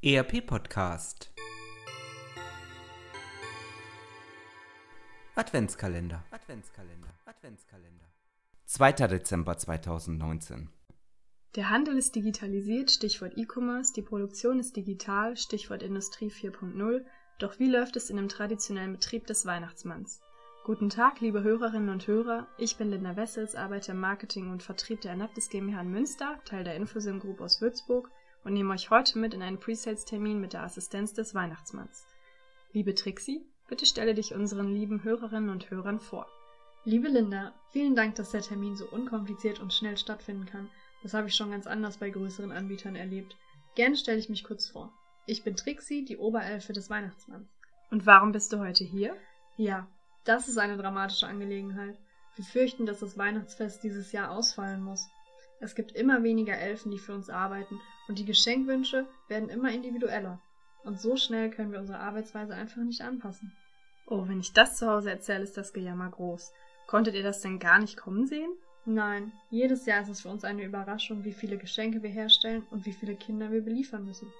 ERP Podcast Adventskalender Adventskalender Adventskalender 2. Dezember 2019 Der Handel ist digitalisiert, Stichwort E-Commerce, die Produktion ist digital, Stichwort Industrie 4.0, doch wie läuft es in dem traditionellen Betrieb des Weihnachtsmanns? Guten Tag, liebe Hörerinnen und Hörer. Ich bin Linda Wessels, arbeite im Marketing und Vertrieb der Anaptis GmbH in Münster, Teil der Infosim Group aus Würzburg und nehme euch heute mit in einen Presales-Termin mit der Assistenz des Weihnachtsmanns. Liebe Trixie, bitte stelle dich unseren lieben Hörerinnen und Hörern vor. Liebe Linda, vielen Dank, dass der Termin so unkompliziert und schnell stattfinden kann. Das habe ich schon ganz anders bei größeren Anbietern erlebt. Gerne stelle ich mich kurz vor. Ich bin Trixie, die Oberelfe des Weihnachtsmanns. Und warum bist du heute hier? Ja, das ist eine dramatische Angelegenheit. Wir fürchten, dass das Weihnachtsfest dieses Jahr ausfallen muss. Es gibt immer weniger Elfen, die für uns arbeiten, und die Geschenkwünsche werden immer individueller. Und so schnell können wir unsere Arbeitsweise einfach nicht anpassen. Oh, wenn ich das zu Hause erzähle, ist das Gejammer groß. Konntet ihr das denn gar nicht kommen sehen? Nein, jedes Jahr ist es für uns eine Überraschung, wie viele Geschenke wir herstellen und wie viele Kinder wir beliefern müssen.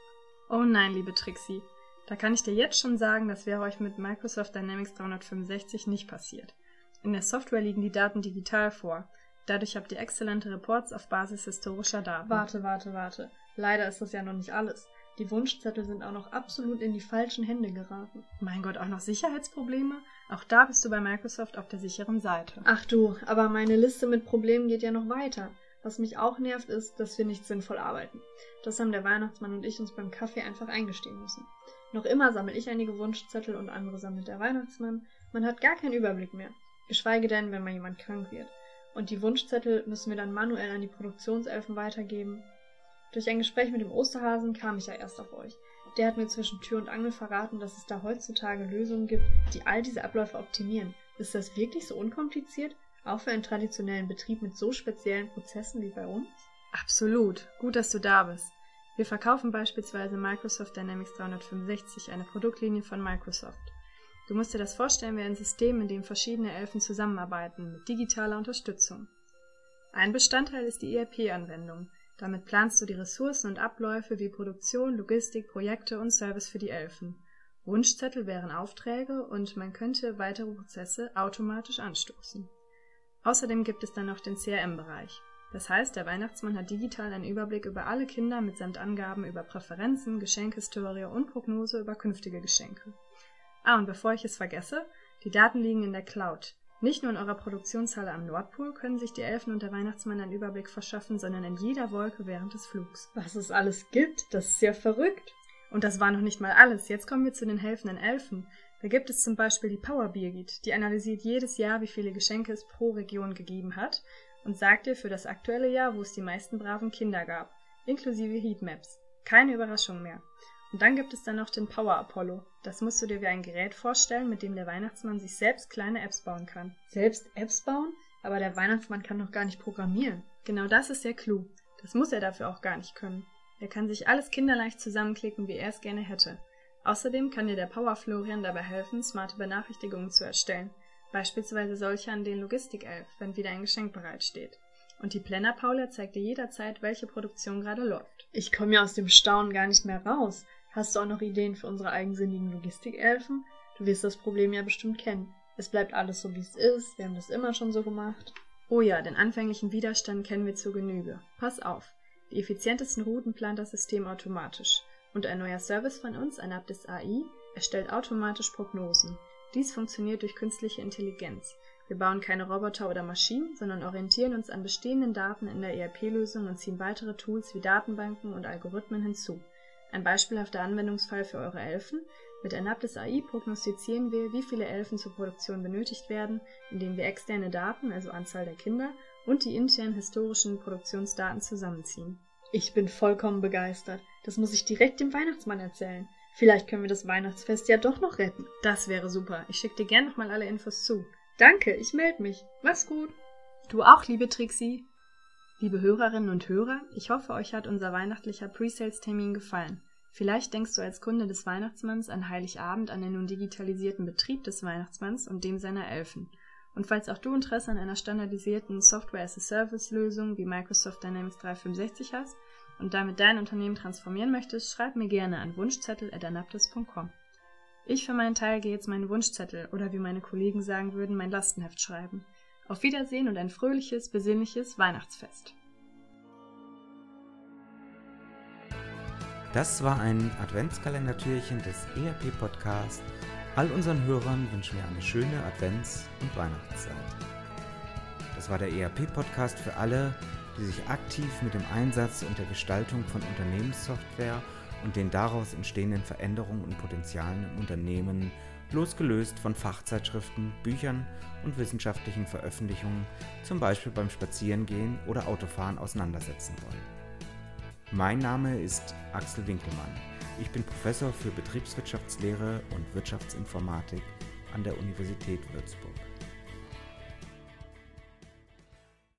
Oh nein, liebe Trixie. Da kann ich dir jetzt schon sagen, das wäre euch mit Microsoft Dynamics 365 nicht passiert. In der Software liegen die Daten digital vor. Dadurch habt ihr exzellente Reports auf Basis historischer Daten. Warte, warte, warte. Leider ist das ja noch nicht alles. Die Wunschzettel sind auch noch absolut in die falschen Hände geraten. Mein Gott, auch noch Sicherheitsprobleme? Auch da bist du bei Microsoft auf der sicheren Seite. Ach du, aber meine Liste mit Problemen geht ja noch weiter. Was mich auch nervt, ist, dass wir nicht sinnvoll arbeiten. Das haben der Weihnachtsmann und ich uns beim Kaffee einfach eingestehen müssen. Noch immer sammle ich einige Wunschzettel und andere sammelt der Weihnachtsmann. Man hat gar keinen Überblick mehr. Geschweige denn, wenn mal jemand krank wird. Und die Wunschzettel müssen wir dann manuell an die Produktionselfen weitergeben. Durch ein Gespräch mit dem Osterhasen kam ich ja erst auf euch. Der hat mir zwischen Tür und Angel verraten, dass es da heutzutage Lösungen gibt, die all diese Abläufe optimieren. Ist das wirklich so unkompliziert? Auch für einen traditionellen Betrieb mit so speziellen Prozessen wie bei uns? Absolut. Gut, dass du da bist. Wir verkaufen beispielsweise Microsoft Dynamics 365, eine Produktlinie von Microsoft. Du musst dir das vorstellen wie ein System, in dem verschiedene Elfen zusammenarbeiten, mit digitaler Unterstützung. Ein Bestandteil ist die ERP-Anwendung. Damit planst du die Ressourcen und Abläufe wie Produktion, Logistik, Projekte und Service für die Elfen. Wunschzettel wären Aufträge und man könnte weitere Prozesse automatisch anstoßen. Außerdem gibt es dann noch den CRM-Bereich. Das heißt, der Weihnachtsmann hat digital einen Überblick über alle Kinder mitsamt Angaben über Präferenzen, Geschenkhistorie und Prognose über künftige Geschenke. Ah, und bevor ich es vergesse, die Daten liegen in der Cloud. Nicht nur in eurer Produktionshalle am Nordpol können sich die Elfen und der Weihnachtsmann einen Überblick verschaffen, sondern in jeder Wolke während des Flugs. Was es alles gibt, das ist ja verrückt. Und das war noch nicht mal alles. Jetzt kommen wir zu den helfenden Elfen. Da gibt es zum Beispiel die Power Birgit, die analysiert jedes Jahr, wie viele Geschenke es pro Region gegeben hat und sagt dir für das aktuelle Jahr, wo es die meisten braven Kinder gab, inklusive Heatmaps. Keine Überraschung mehr. Und dann gibt es dann noch den Power Apollo. Das musst du dir wie ein Gerät vorstellen, mit dem der Weihnachtsmann sich selbst kleine Apps bauen kann. Selbst Apps bauen? Aber der Weihnachtsmann kann doch gar nicht programmieren. Genau das ist der Clou. Das muss er dafür auch gar nicht können. Er kann sich alles kinderleicht zusammenklicken, wie er es gerne hätte. Außerdem kann dir der Power Florian dabei helfen, smarte Benachrichtigungen zu erstellen. Beispielsweise solche an den Logistikelf, wenn wieder ein Geschenk bereitsteht. Und die Planner Paula zeigt dir jederzeit, welche Produktion gerade läuft. Ich komme ja aus dem Staunen gar nicht mehr raus. Hast du auch noch Ideen für unsere eigensinnigen Logistikelfen? Du wirst das Problem ja bestimmt kennen. Es bleibt alles so, wie es ist. Wir haben das immer schon so gemacht. Oh ja, den anfänglichen Widerstand kennen wir zur Genüge. Pass auf. Die effizientesten Routen plant das System automatisch. Und ein neuer Service von uns, ein Aptis AI, erstellt automatisch Prognosen. Dies funktioniert durch künstliche Intelligenz. Wir bauen keine Roboter oder Maschinen, sondern orientieren uns an bestehenden Daten in der ERP-Lösung und ziehen weitere Tools wie Datenbanken und Algorithmen hinzu. Ein beispielhafter Anwendungsfall für eure Elfen. Mit Anaptis AI prognostizieren wir, wie viele Elfen zur Produktion benötigt werden, indem wir externe Daten, also Anzahl der Kinder, und die internen historischen Produktionsdaten zusammenziehen. Ich bin vollkommen begeistert. Das muss ich direkt dem Weihnachtsmann erzählen. Vielleicht können wir das Weihnachtsfest ja doch noch retten. Das wäre super. Ich schicke dir gern nochmal alle Infos zu. Danke, ich melde mich. Mach's gut. Du auch, liebe Trixie. Liebe Hörerinnen und Hörer, ich hoffe, euch hat unser weihnachtlicher Presales-Termin gefallen. Vielleicht denkst du als Kunde des Weihnachtsmanns an Heiligabend an den nun digitalisierten Betrieb des Weihnachtsmanns und dem seiner Elfen. Und falls auch du Interesse an einer standardisierten Software-as-a-Service-Lösung wie Microsoft Dynamics 365 hast, und damit dein Unternehmen transformieren möchtest, schreib mir gerne an wunschzettel.anaptis.com. Ich für meinen Teil gehe jetzt meinen Wunschzettel oder wie meine Kollegen sagen würden, mein Lastenheft schreiben. Auf Wiedersehen und ein fröhliches, besinnliches Weihnachtsfest. Das war ein Adventskalendertürchen des ERP-Podcasts. All unseren Hörern wünschen wir eine schöne Advents- und Weihnachtszeit. Das war der ERP-Podcast für alle, die sich aktiv mit dem Einsatz und der Gestaltung von Unternehmenssoftware und den daraus entstehenden Veränderungen und Potenzialen im Unternehmen, losgelöst von Fachzeitschriften, Büchern und wissenschaftlichen Veröffentlichungen, zum Beispiel beim Spazierengehen oder Autofahren auseinandersetzen wollen. Mein Name ist Axel Winkelmann. Ich bin Professor für Betriebswirtschaftslehre und Wirtschaftsinformatik an der Universität Würzburg.